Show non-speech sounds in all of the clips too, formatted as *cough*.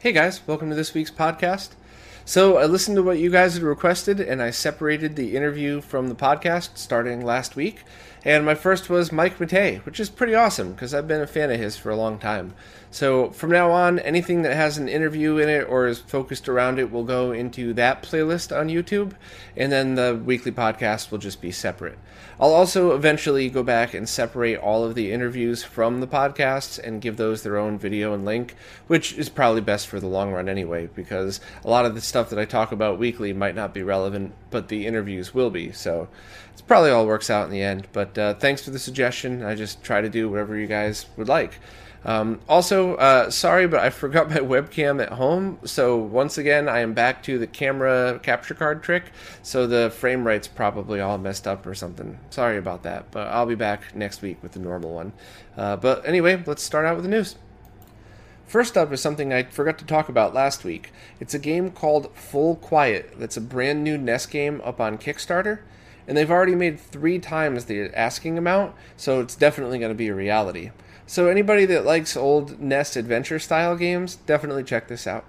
Hey guys, welcome to this week's podcast. So, I listened to what you guys had requested and I separated the interview from the podcast starting last week. And my first was Mike Matei, which is pretty awesome because I've been a fan of his for a long time. So, from now on, anything that has an interview in it or is focused around it will go into that playlist on YouTube, and then the weekly podcast will just be separate. I'll also eventually go back and separate all of the interviews from the podcasts and give those their own video and link, which is probably best for the long run anyway, because a lot of the stuff that I talk about weekly might not be relevant, but the interviews will be. So it probably all works out in the end. But uh, thanks for the suggestion. I just try to do whatever you guys would like. Um, also, uh, sorry, but I *laughs* forgot my webcam at home. So once again, I am back to the camera capture card trick. So the frame rate's probably all messed up or something. Sorry about that, but I'll be back next week with the normal one. Uh, but anyway, let's start out with the news. First up is something I forgot to talk about last week. It's a game called Full Quiet. That's a brand new NES game up on Kickstarter and they've already made three times the asking amount, so it's definitely going to be a reality. So anybody that likes old NES adventure style games, definitely check this out.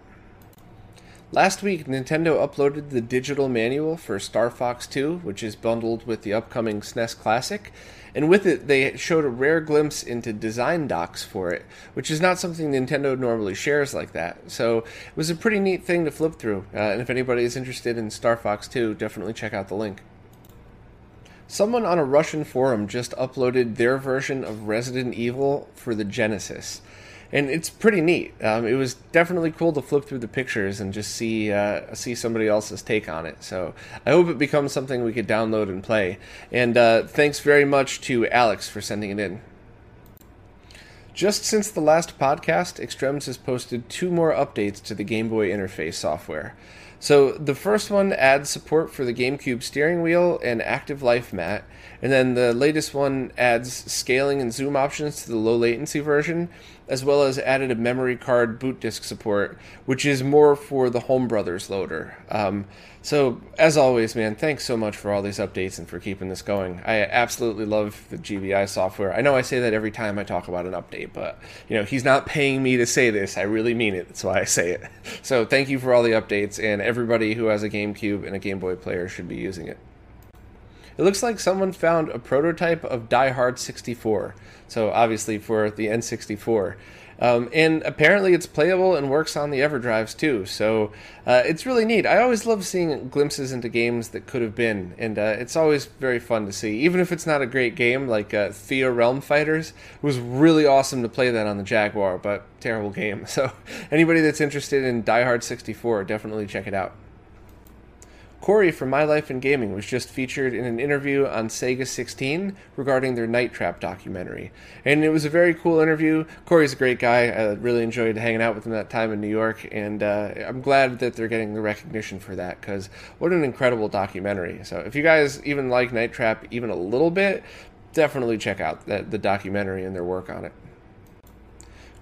Last week, Nintendo uploaded the digital manual for Star Fox 2, which is bundled with the upcoming SNES Classic, and with it, they showed a rare glimpse into design docs for it, which is not something Nintendo normally shares like that. So it was a pretty neat thing to flip through, uh, and if anybody is interested in Star Fox 2, definitely check out the link. Someone on a Russian forum just uploaded their version of Resident Evil for the Genesis. And it's pretty neat. Um, it was definitely cool to flip through the pictures and just see uh, see somebody else's take on it. So I hope it becomes something we could download and play. And uh, thanks very much to Alex for sending it in. Just since the last podcast, Extrems has posted two more updates to the Game Boy interface software. So the first one adds support for the GameCube steering wheel and active life mat, and then the latest one adds scaling and zoom options to the low latency version, as well as added a memory card boot disk support, which is more for the Home Brothers loader. Um, so, as always, man, thanks so much for all these updates and for keeping this going. I absolutely love the GBI software. I know I say that every time I talk about an update, but you know he's not paying me to say this. I really mean it. That's why I say it. *laughs* So, thank you for all the updates, and everybody who has a GameCube and a Game Boy player should be using it. It looks like someone found a prototype of Die Hard 64. So obviously for the N64. Um, and apparently it's playable and works on the EverDrives too. So uh, it's really neat. I always love seeing glimpses into games that could have been, and uh, it's always very fun to see. Even if it's not a great game, like uh, Thea Realm Fighters, it was really awesome to play that on the Jaguar, but terrible game. *laughs* So anybody that's interested in Die Hard 64, definitely check it out. Corey from My Life in Gaming was just featured in an interview on Sega 16 regarding their Night Trap documentary. And it was a very cool interview. Corey's a great guy. I really enjoyed hanging out with him that time in New York, and uh, I'm glad that they're getting the recognition for that because what an incredible documentary. So if you guys even like Night Trap even a little bit, definitely check out the, the documentary and their work on it.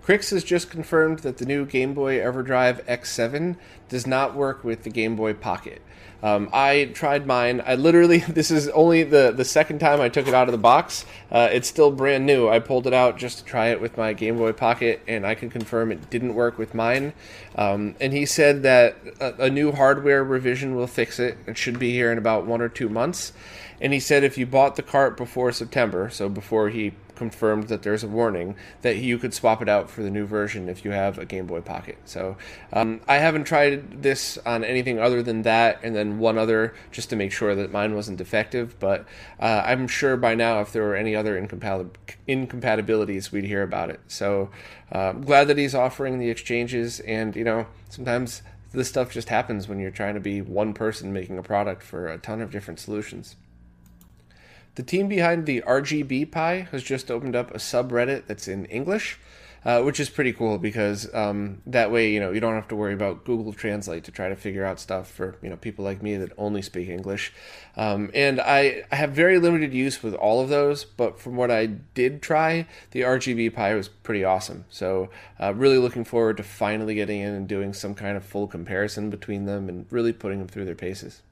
Krikzz has just confirmed that the new Game Boy EverDrive X7 does not work with the Game Boy Pocket. Um, I tried mine. I literally, *laughs* this is only the, the second time I took it out of the box. Uh, it's still brand new. I pulled it out just to try it with my Game Boy Pocket, and I can confirm it didn't work with mine. Um, and he said that a, a new hardware revision will fix it. It should be here in about one or two months. And he said if you bought the cart before September, so before he confirmed that there's a warning that you could swap it out for the new version if you have a Game Boy Pocket. So um, I haven't tried this on anything other than that, and then one other just to make sure that mine wasn't defective. But uh, I'm sure by now, if there were any other incompatibilities, we'd hear about it. So uh, I'm glad that he's offering the exchanges, and you know, sometimes this stuff just happens when you're trying to be one person making a product for a ton of different solutions. The team behind the RGB Pi has just opened up a subreddit that's in English, uh, which is pretty cool because um, that way you know you don't have to worry about Google Translate to try to figure out stuff for you know people like me that only speak English. Um, and I, I have very limited use with all of those, but from what I did try, the RGB Pi was pretty awesome. So uh, really looking forward to finally getting in and doing some kind of full comparison between them and really putting them through their paces.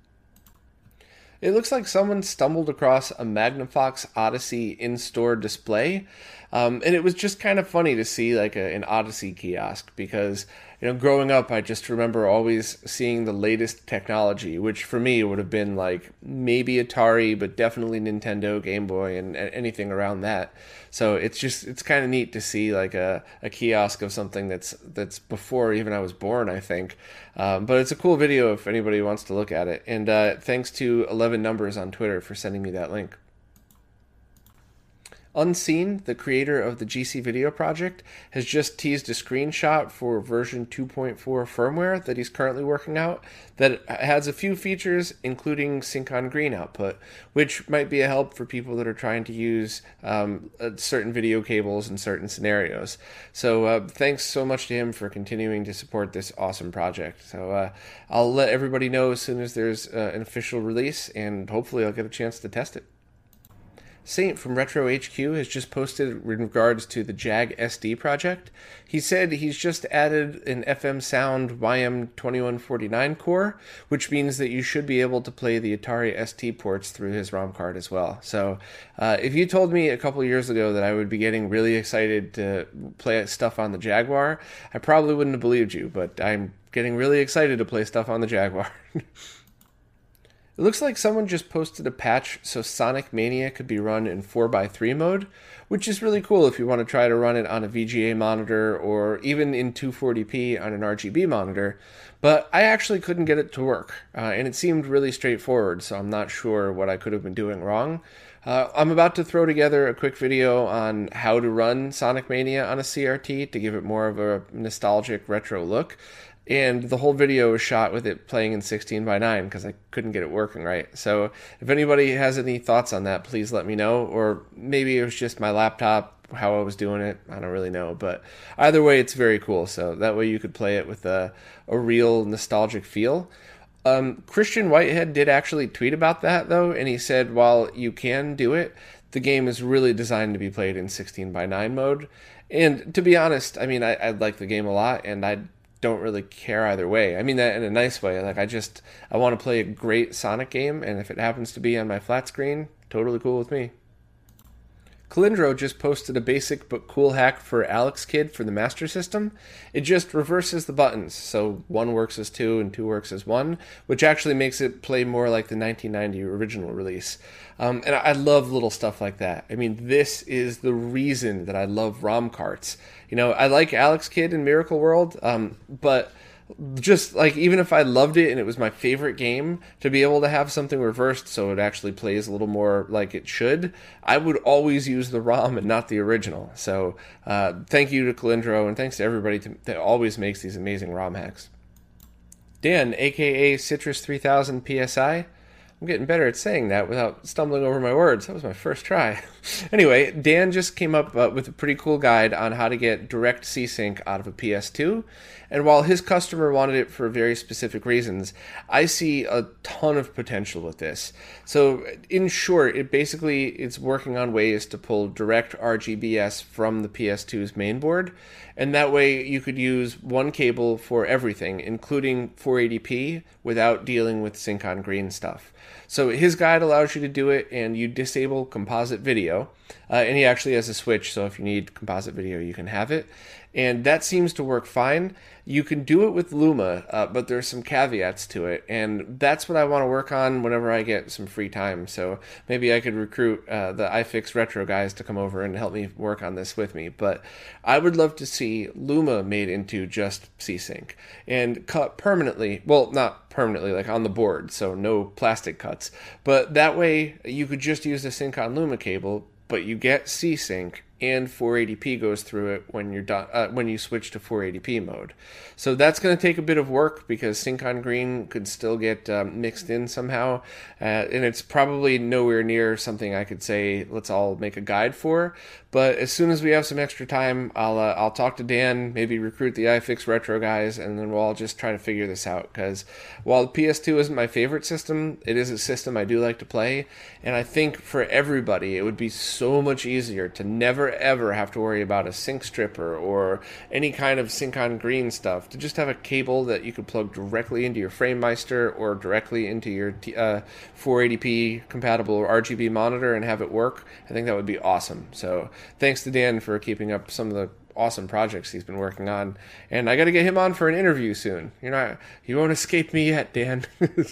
It looks like someone stumbled across a Magnavox Odyssey in-store display, um, and it was just kind of funny to see like a, an Odyssey kiosk because you know growing up I just remember always seeing the latest technology, which for me would have been like maybe Atari, but definitely Nintendo, Game Boy, and, and anything around that. So it's just it's kind of neat to see like a, a kiosk of something that's that's before even I was born, I think. Um, but it's a cool video if anybody wants to look at it. And uh, thanks to Eleven Numbers on Twitter for sending me that link. Unseen, the creator of the GC Video project, has just teased a screenshot for version 2.4 firmware that he's currently working out that has a few features, including sync on green output, which might be a help for people that are trying to use um, uh, certain video cables in certain scenarios. So, uh, thanks so much to him for continuing to support this awesome project. So, uh, I'll let everybody know as soon as there's uh, an official release, and hopefully, I'll get a chance to test it. Saint from Retro HQ has just posted in regards to the Jag SD project. He said he's just added an FM Sound YM2149 core, which means that you should be able to play the Atari ST ports through his ROM card as well. So, uh, if you told me a couple years ago that I would be getting really excited to play stuff on the Jaguar, I probably wouldn't have believed you, but I'm getting really excited to play stuff on the Jaguar. *laughs* It looks like someone just posted a patch so Sonic Mania could be run in 4x3 mode, which is really cool if you want to try to run it on a VGA monitor or even in 240p on an RGB monitor. But I actually couldn't get it to work, uh, and it seemed really straightforward, so I'm not sure what I could have been doing wrong. Uh, I'm about to throw together a quick video on how to run Sonic Mania on a CRT to give it more of a nostalgic retro look and the whole video was shot with it playing in 16 by 9 because I couldn't get it working right. So if anybody has any thoughts on that, please let me know. Or maybe it was just my laptop, how I was doing it. I don't really know. But either way, it's very cool. So that way you could play it with a, a real nostalgic feel. Um, Christian Whitehead did actually tweet about that though, and he said while you can do it, the game is really designed to be played in 16 by 9 mode. And to be honest, I mean, I, I like the game a lot, and I don't really care either way. I mean that in a nice way. Like I just I want to play a great Sonic game, and if it happens to be on my flat screen, totally cool with me. Calindro just posted a basic but cool hack for Alex Kidd for the Master System. It just reverses the buttons, so one works as two and two works as one, which actually makes it play more like the 1990 original release. Um, and I love little stuff like that. I mean, this is the reason that I love ROM carts. You know, I like Alex Kidd in Miracle World, um, but just like even if I loved it and it was my favorite game, to be able to have something reversed so it actually plays a little more like it should, I would always use the ROM and not the original. So uh, thank you to Calindro and thanks to everybody to, that always makes these amazing ROM hacks. Dan, aka Citrus 3000 PSI, I'm getting better at saying that without stumbling over my words. That was my first try. *laughs* anyway, Dan just came up uh, with a pretty cool guide on how to get direct C-Sync out of a PS2. And while his customer wanted it for very specific reasons, I see a ton of potential with this. So, in short, it basically it's working on ways to pull direct RGBS from the PS2's mainboard, and that way you could use one cable for everything, including 480p, without dealing with sync on green stuff. So his guide allows you to do it, and you disable composite video. Uh, and he actually has a switch, so if you need composite video, you can have it. And that seems to work fine. You can do it with Luma, uh, but there's some caveats to it, and that's what I want to work on whenever I get some free time. So maybe I could recruit uh, the iFix Retro guys to come over and help me work on this with me. But I would love to see Luma made into just C-Sync and cut permanently. Well, not permanently, like on the board, so no plastic cuts. But that way, you could just use the Sync on Luma cable, but you get C-Sync and 480p goes through it when you're uh, when you switch to 480p mode. So that's going to take a bit of work because sync on green could still get um, mixed in somehow, uh, and it's probably nowhere near something I could say let's all make a guide for. But as soon as we have some extra time, I'll uh, I'll talk to Dan, maybe recruit the iFix Retro guys, and then we'll all just try to figure this out. Because while the PS2 isn't my favorite system, it is a system I do like to play, and I think for everybody it would be so much easier to never ever have to worry about a sync stripper or any kind of sync on green stuff. To just have a cable that you could plug directly into your FrameMeister or directly into your uh, 480p compatible RGB monitor and have it work. I think that would be awesome. So thanks to Dan for keeping up some of the awesome projects he's been working on. And I got to get him on for an interview soon. You're not, you won't escape me yet, Dan. *laughs*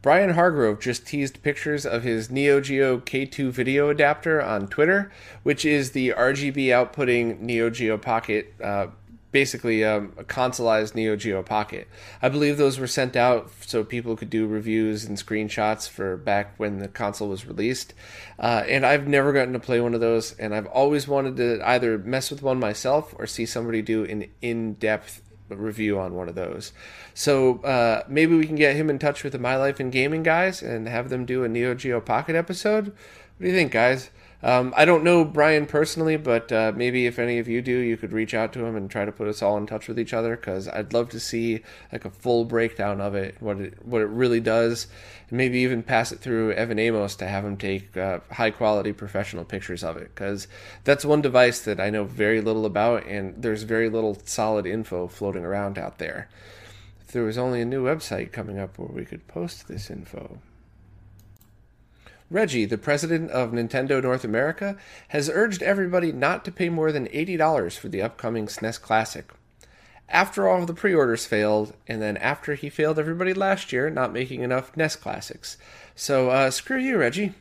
Brian Hargrove just teased pictures of his Neo Geo K2 video adapter on Twitter, which is the RGB outputting Neo Geo Pocket uh, basically um, a consoleized Neo Geo Pocket. I believe those were sent out so people could do reviews and screenshots for back when the console was released. Uh, and I've never gotten to play one of those, and I've always wanted to either mess with one myself or see somebody do an in depth review on one of those. So uh, maybe we can get him in touch with the My Life in Gaming guys and have them do a Neo Geo Pocket episode. What do you think, guys? Um, I don't know Brian personally, but uh, maybe if any of you do, you could reach out to him and try to put us all in touch with each other because I'd love to see like a full breakdown of it, what it what it really does, and maybe even pass it through Evan Amos to have him take uh, high quality professional pictures of it because that's one device that I know very little about, and there's very little solid info floating around out there. If there was only a new website coming up where we could post this info. Reggie, the president of Nintendo North America, has urged everybody not to pay more than $80 for the upcoming SNES Classic. After all of the pre orders failed, and then after he failed everybody last year, not making enough NES Classics. So, uh, screw you, Reggie.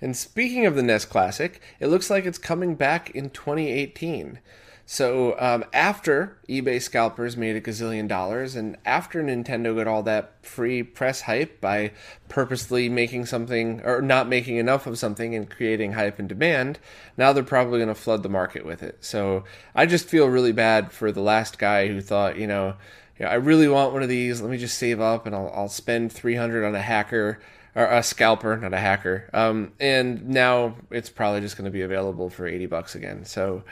And speaking of the NES Classic, it looks like it's coming back in 2018. So um, after eBay scalpers made a gazillion dollars, and after Nintendo got all that free press hype by purposely making something or not making enough of something and creating hype and demand, now they're probably going to flood the market with it. So I just feel really bad for the last guy who thought, you know, I really want one of these. Let me just save up and I'll, I'll spend 300 on a hacker or a scalper, not a hacker. Um, and now it's probably just going to be available for 80 bucks again. So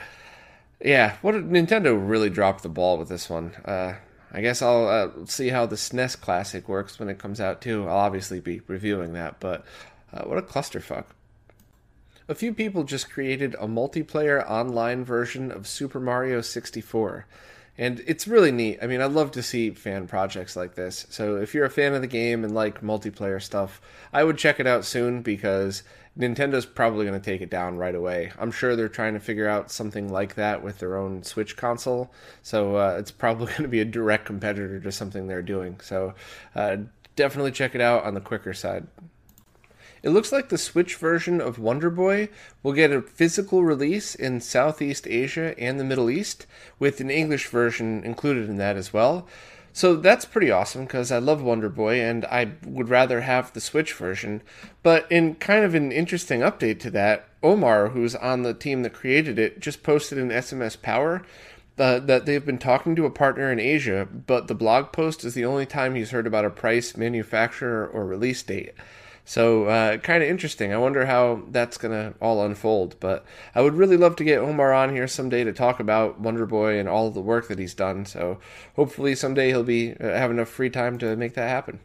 yeah, what Nintendo really dropped the ball with this one. Uh, I guess I'll uh, see how the SNES Classic works when it comes out too. I'll obviously be reviewing that, but uh, what a clusterfuck. A few people just created a multiplayer online version of Super Mario 64. And it's really neat. I mean, I love to see fan projects like this. So if you're a fan of the game and like multiplayer stuff, I would check it out soon because Nintendo's probably going to take it down right away. I'm sure they're trying to figure out something like that with their own Switch console. So uh, it's probably *laughs* going to be a direct competitor to something they're doing. So uh, definitely check it out on the quicker side. It looks like the Switch version of Wonder Boy will get a physical release in Southeast Asia and the Middle East, with an English version included in that as well. So that's pretty awesome because I love Wonder Boy and I would rather have the Switch version. But in kind of an interesting update to that, Omar, who's on the team that created it, just posted in SMS Power uh, that they've been talking to a partner in Asia, but the blog post is the only time he's heard about a price, manufacturer, or release date. So uh, kind of interesting. I wonder how that's gonna all unfold. But I would really love to get Omar on here someday to talk about Wonder Boy and all the work that he's done. So hopefully someday he'll be uh, have enough free time to make that happen.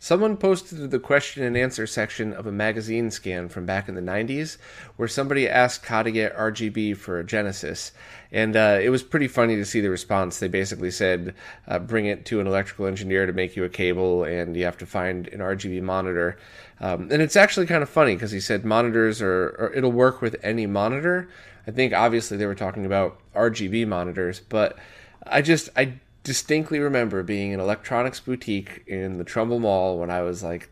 Someone posted the question and answer section of a magazine scan from back in the 90s where somebody asked how to get RGB for a Genesis. And uh, it was pretty funny to see the response. They basically said, uh, bring it to an electrical engineer to make you a cable, and you have to find an RGB monitor. Um, and it's actually kind of funny because he said monitors are, or it'll work with any monitor. I think obviously they were talking about RGB monitors, but I just, I distinctly remember being in electronics boutique in the Trumbull Mall when I was like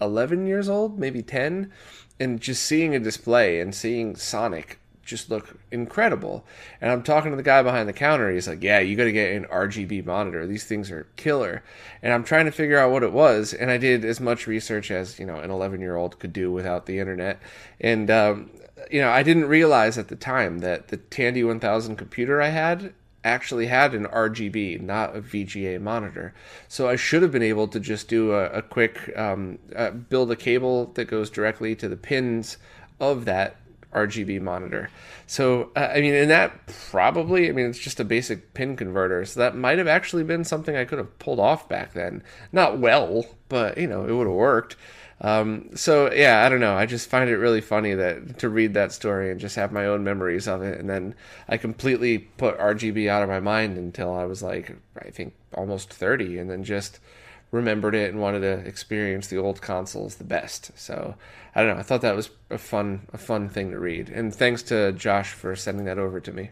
11 years old, maybe 10, and just seeing a display and seeing Sonic just look incredible. And I'm talking to the guy behind the counter. He's like, "Yeah, you got to get an RGB monitor. These things are killer." And I'm trying to figure out what it was, and I did as much research as you know an 11 year old could do without the internet. And um, you know, I didn't realize at the time that the Tandy 1000 computer I had actually had an RGB, not a VGA monitor. So I should have been able to just do a, a quick um, uh, build a cable that goes directly to the pins of that RGB monitor. So uh, I mean, and that probably, I mean, it's just a basic pin converter. So that might have actually been something I could have pulled off back then. Not well, but you know, it would have worked. Um, so yeah, I don't know. I just find it really funny that to read that story and just have my own memories of it, and then I completely put RGB out of my mind until I was like, I think almost thirty, and then just remembered it and wanted to experience the old consoles the best. So I don't know. I thought that was a fun a fun thing to read, and thanks to Josh for sending that over to me.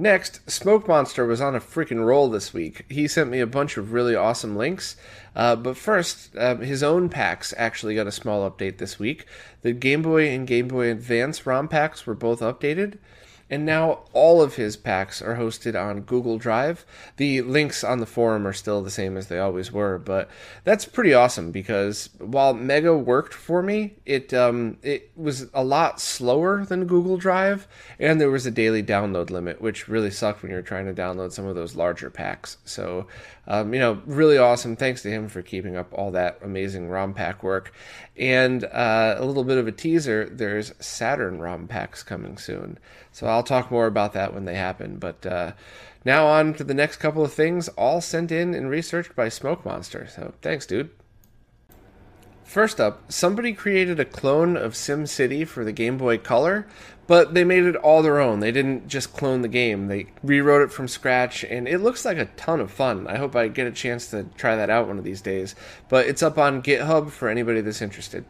Next, Smoke Monster was on a freaking roll this week. He sent me a bunch of really awesome links. Uh, but first, um, his own packs actually got a small update this week. The Game Boy and Game Boy Advance ROM packs were both updated and now all of his packs are hosted on Google Drive. The links on the forum are still the same as they always were, but that's pretty awesome because while Mega worked for me, it um, it was a lot slower than Google Drive, and there was a daily download limit, which really sucked when you're trying to download some of those larger packs. So, um, you know, really awesome. Thanks to him for keeping up all that amazing ROM pack work. And uh, a little bit of a teaser: there's Saturn ROM packs coming soon. So I'll talk more about that when they happen. But uh, now on to the next couple of things, all sent in and researched by Smoke Monster. So thanks, dude. First up, somebody created a clone of SimCity for the Game Boy Color, but they made it all their own. They didn't just clone the game, they rewrote it from scratch, and it looks like a ton of fun. I hope I get a chance to try that out one of these days. But it's up on GitHub for anybody that's interested.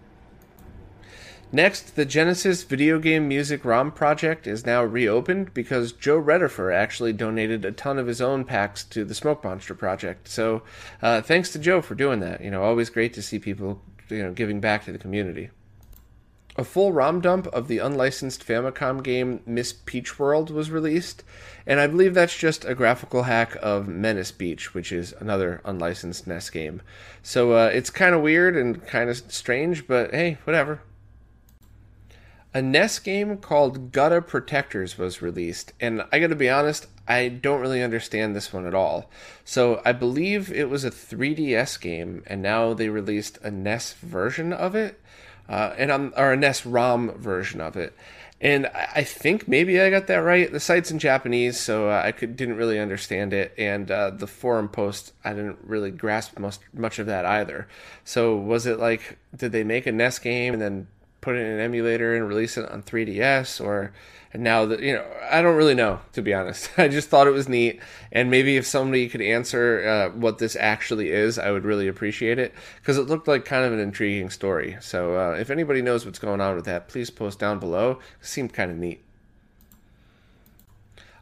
Next, the Genesis video game music ROM project is now reopened because Joe Redifer actually donated a ton of his own packs to the Smoke Monster project. So, uh, thanks to Joe for doing that. You know, always great to see people, you know, giving back to the community. A full ROM dump of the unlicensed Famicom game Miss Peach World was released, and I believe that's just a graphical hack of Menace Beach, which is another unlicensed NES game. So uh, it's kind of weird and kind of strange, but hey, whatever a NES game called Gotta Protectors was released, and I gotta be honest, I don't really understand this one at all. So I believe it was a 3DS game, and now they released a NES version of it, uh, and I'm, or a NES ROM version of it. And I think maybe I got that right. The site's in Japanese, so uh, I could, didn't really understand it, and uh, the forum post I didn't really grasp much much of that either. So was it like, did they make a NES game and then put it in an emulator and release it on 3DS or now that you know I don't really know to be honest. *laughs* I just thought it was neat and maybe if somebody could answer uh, what this actually is, I would really appreciate it because it looked like kind of an intriguing story. So uh, if anybody knows what's going on with that, please post down below. It seemed kind of neat.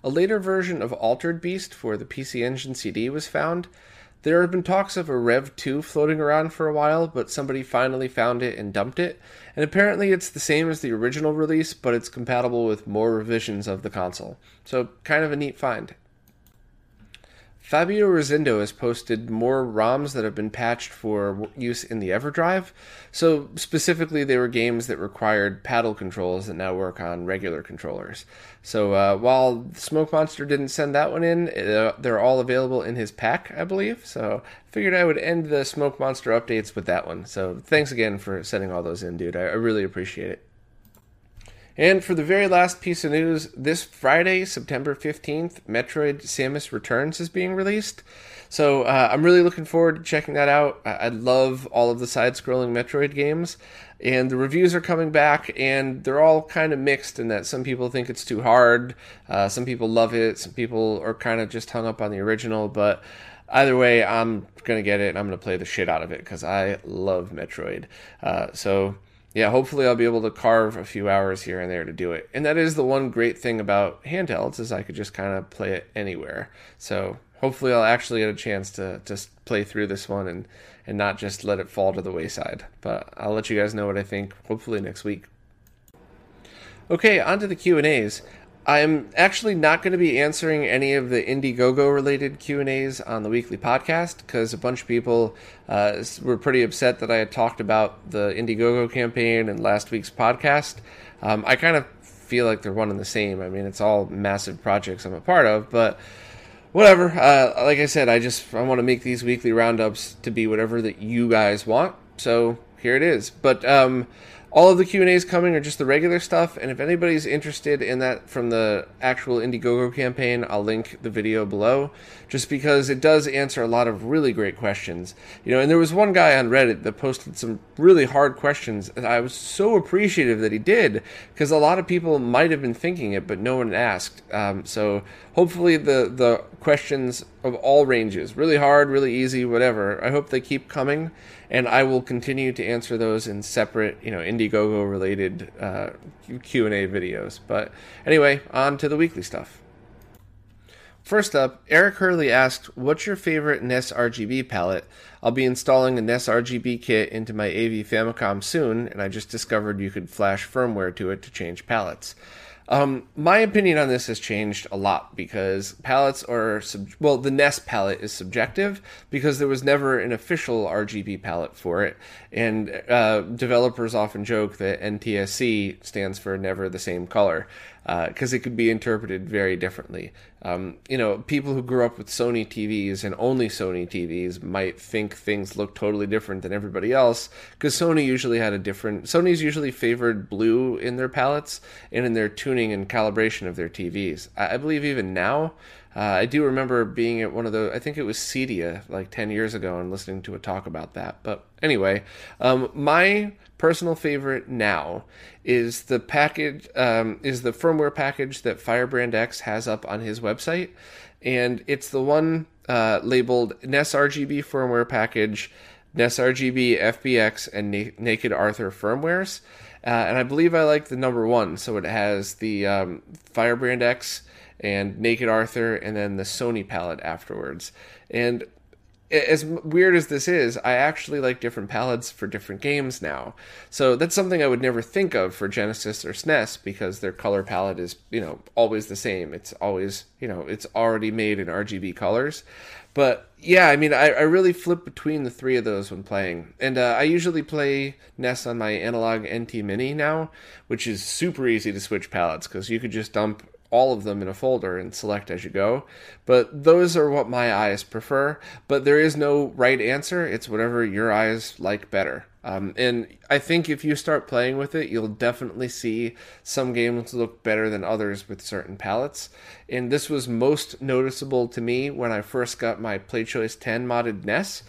A later version of Altered Beast for the PC Engine CD was found. There have been talks of a Rev 2 floating around for a while, but somebody finally found it and dumped it, and apparently it's the same as the original release, but it's compatible with more revisions of the console. So, kind of a neat find. Fabio Rosindo has posted more ROMs that have been patched for use in the EverDrive. So, specifically, they were games that required paddle controls that now work on regular controllers. So, uh, while Smoke Monster didn't send that one in, uh, they're all available in his pack, I believe. So, figured I would end the Smoke Monster updates with that one. So, thanks again for sending all those in, dude. I, I really appreciate it. And for the very last piece of news, this Friday, September 15th, Metroid Samus Returns is being released. So uh, I'm really looking forward to checking that out. I, I love all of the side scrolling Metroid games. And the reviews are coming back, and they're all kind of mixed in that some people think it's too hard, uh, some people love it, some people are kind of just hung up on the original. But either way, I'm going to get it and I'm going to play the shit out of it because I love Metroid. Uh, so yeah, hopefully I'll be able to carve a few hours here and there to do it. And that is the one great thing about handhelds is I could just kind of play it anywhere. So hopefully I'll actually get a chance to just play through this one and and not just let it fall to the wayside. But I'll let you guys know what I think hopefully next week. Okay, on to the Q&As. I'm actually not going to be answering any of the Indiegogo related Q and A's on the weekly podcast because a bunch of people uh, were pretty upset that I had talked about the Indiegogo campaign in last week's podcast. Um, I kind of feel like they're one and the same. I mean, it's all massive projects I'm a part of, but whatever. Uh, like I said, I just I want to make these weekly roundups to be whatever that you guys want. So here it is. But um, all of the Q and A's coming are just the regular stuff. And if anybody's interested in that from the actual Indiegogo campaign, I'll link the video below, just because it does answer a lot of really great questions. You know, and there was one guy on Reddit that posted some really hard questions, and I was so appreciative that he did, because a lot of people might have been thinking it, but no one asked. Um, so hopefully the the questions of all ranges, really hard, really easy, whatever. I hope they keep coming and I will continue to answer those in separate, you know, Indiegogo related uh, Q and A videos. But anyway, on to the weekly stuff. First up, Eric Hurley asked, "What's your favorite NES RGB palette?" I'll be installing a NES RGB kit into my AV Famicom soon, and I just discovered you could flash firmware to it to change palettes. Um, my opinion on this has changed a lot because palettes are sub- well, the NES palette is subjective because there was never an official RGB palette for it, and uh, developers often joke that NTSC stands for never the same color because uh, it could be interpreted very differently. Um, you know, people who grew up with Sony TVs and only Sony TVs might think things look totally different than everybody else because Sony usually had a different. Sony's usually favored blue in their palettes and in their tuning and calibration of their TVs. I, I believe even now. Uh, I do remember being at one of the, I think it was Cedia like 10 years ago and listening to a talk about that. But anyway, um, my personal favorite now is the package um, is the firmware package that Firebrand X has up on his website, and it's the one uh, labeled NES RGB firmware package, NES RGB FBX, and Na- Naked Arthur firmwares. Uh, and I believe I like the number one, so it has the um, Firebrand X and Naked Arthur, and then the Sony palette afterwards. And as weird as this is, I actually like different palettes for different games now. So that's something I would never think of for Genesis or SNES because their color palette is, you know, always the same. It's always, you know, it's already made in RGB colors. But yeah, I mean, I, I really flip between the three of those when playing. And uh, I usually play NES on my analog NT Mini now, which is super easy to switch palettes because you could just dump all of them in a folder and select as you go. But those are what my eyes prefer. But there is no right answer. It's whatever your eyes like better. Um, and I think if you start playing with it, you'll definitely see some games look better than others with certain palettes. And this was most noticeable to me when I first got my PlayChoice 10 modded NES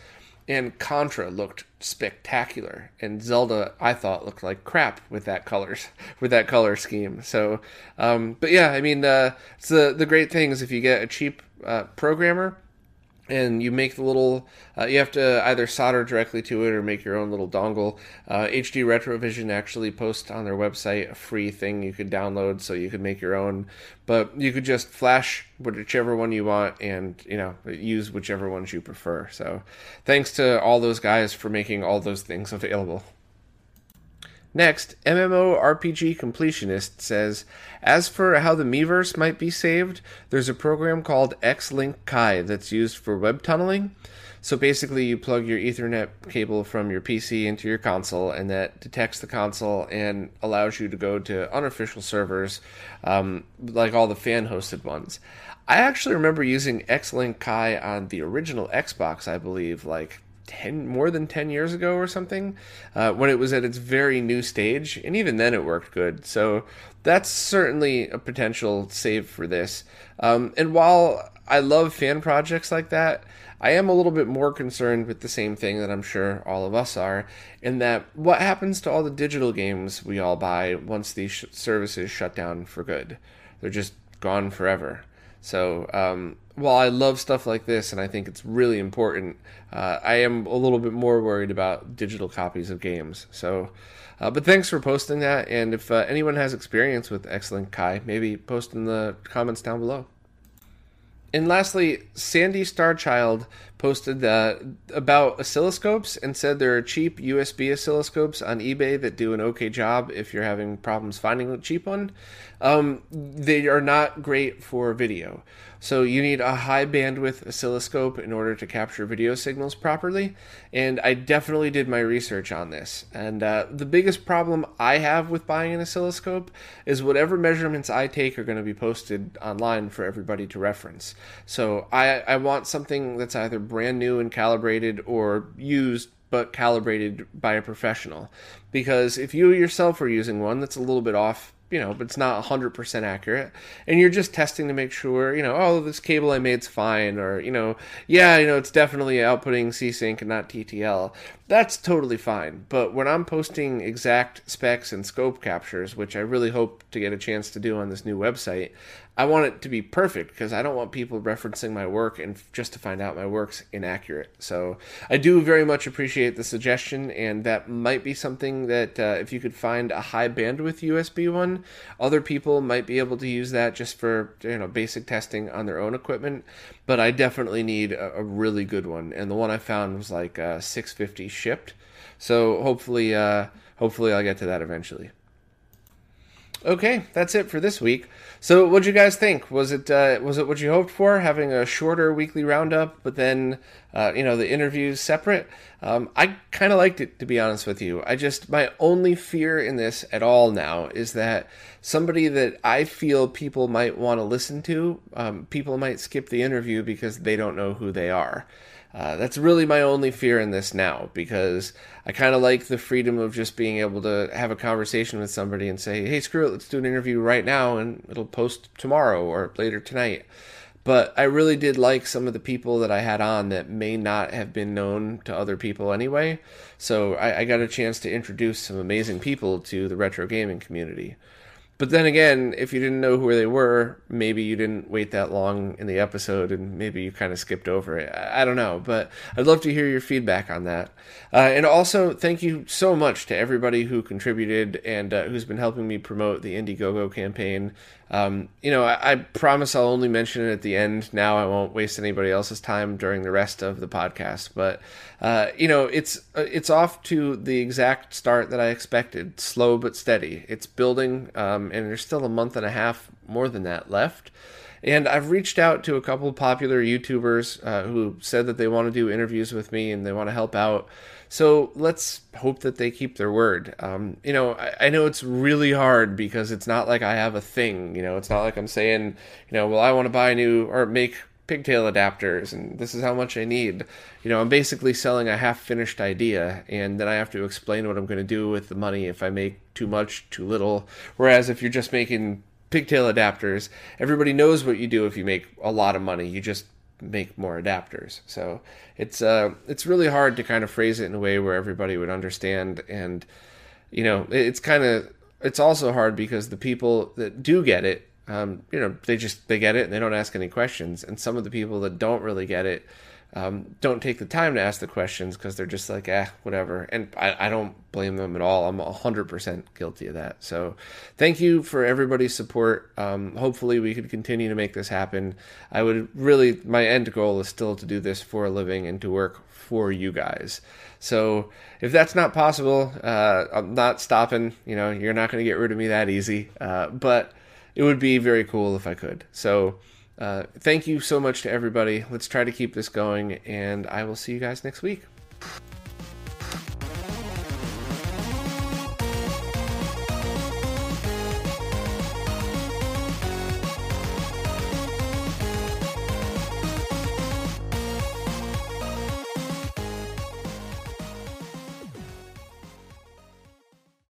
and Contra looked spectacular, and Zelda I thought looked like crap with that colors *laughs* with that color scheme. So, um, but yeah, I mean, uh, it's the the great thing is if you get a cheap uh, programmer and you make the little uh, you have to either solder directly to it or make your own little dongle. Uh, hd retrovision actually posts on their website a free thing you could download so you could make your own. But you could just flash whichever one you want and you know use whichever ones you prefer. So thanks to all those guys for making all those things available Next, MMORPG Completionist says, As for how the Miiverse might be saved, there's a program called Xlink Kai that's used for web tunneling. So basically, you plug your Ethernet cable from your PC into your console, and that detects the console and allows you to go to unofficial servers, um, like all the fan hosted ones. I actually remember using Xlink Kai on the original Xbox, I believe, like 10 more than 10 years ago or something uh, when it was at its very new stage and even then it worked good. So that's certainly a potential save for this. Um, and while i love fan projects like that i am a little bit more concerned with the same thing that i'm sure all of us are in that what happens to all the digital games we all buy once these sh- services shut down for good? They're just gone forever so um, while I love stuff like this and I think it's really important, uh, I am a little bit more worried about digital copies of games. So, uh, but thanks for posting that. And if uh, anyone has experience with Xlink Kai, maybe post in the comments down below. And lastly, Sandy Starchild posted uh, about oscilloscopes and said there are cheap USB oscilloscopes on eBay that do an okay job if you're having problems finding a cheap one. Um, they are not great for video. So you need a high bandwidth oscilloscope in order to capture video signals properly. And I definitely did my research on this. And uh, the biggest problem I have with buying an oscilloscope is whatever measurements I take are going to be posted online for everybody to reference. So I, I want something that's either brand new and calibrated or used but calibrated by a professional. Because if you yourself are using one that's a little bit off you know, but it's not 100% accurate. And you're just testing to make sure, you know, all oh, this cable I made's fine, or, you know, yeah, you know, it's definitely outputting C-Sync and not TTL. That's totally fine. But when I'm posting exact specs and scope captures, which I really hope to get a chance to do on this new website, I want it to be perfect because I don't want people referencing my work and just to find out my work's inaccurate. So I do very much appreciate the suggestion, and that might be something that uh, if you could find a high bandwidth USB one, other people might be able to use that just for you know basic testing on their own equipment. But I definitely need a, a really good one, and the one I found was like uh, 650 shipped. So hopefully, uh, hopefully I'll get to that eventually. Okay, that's it for this week. So, what'd you guys think? Was it uh, was it what you hoped for? Having a shorter weekly roundup, but then uh, you know the interviews separate. Um, I kind of liked it, to be honest with you. I just my only fear in this at all now is that somebody that I feel people might want to listen to, um, people might skip the interview because they don't know who they are. Uh, that's really my only fear in this now because I kind of like the freedom of just being able to have a conversation with somebody and say, hey, screw it, let's do an interview right now and it'll post tomorrow or later tonight. But I really did like some of the people that I had on that may not have been known to other people anyway. So I, I got a chance to introduce some amazing people to the retro gaming community. But then again, if you didn't know who they were, maybe you didn't wait that long in the episode and maybe you kind of skipped over it. I, don't know, but I'd love to hear your feedback on that. Uh, and also, thank you so much to everybody who contributed and uh, who's been helping me promote the Indiegogo campaign. Um, you know, I, I, promise I'll only mention it at the end. Now I won't waste anybody else's time during the rest of the podcast. But uh, you know, it's uh, it's off to the exact start that I expected. Slow but steady. It's building, um, and there's still a month and a half more than that left. And I've reached out to a couple of popular YouTubers uh, who said that they want to do interviews with me and they want to help out. So let's hope that they keep their word. Um, you know, I, I, know it's really hard because it's not like I have a thing. You know, it's not like I'm saying, you know, well, I want to buy new or make pigtail adapters and this is how much I need. You know, I'm basically selling a half finished idea and then I have to explain what I'm going to do with the money if I make too much, too little. Whereas if you're just making pigtail adapters, everybody knows what you do if you make a lot of money. You just make more adapters. So it's uh it's really hard to kind of phrase it in a way where everybody would understand and you know it's kind of it's also hard because the people that do get it um, you know they just they get it and they don't ask any questions and some of the people that don't really get it um, don't take the time to ask the questions because they're just like, eh, whatever. And I, I don't blame them at all. I'm 100% guilty of that. So thank you for everybody's support. Um, hopefully, we could continue to make this happen. I would really, my end goal is still to do this for a living and to work for you guys. So if that's not possible, uh, I'm not stopping. You know, you're not going to get rid of me that easy. Uh, but it would be very cool if I could. So, uh, thank you so much to everybody. Let's try to keep this going, and I will see you guys next week.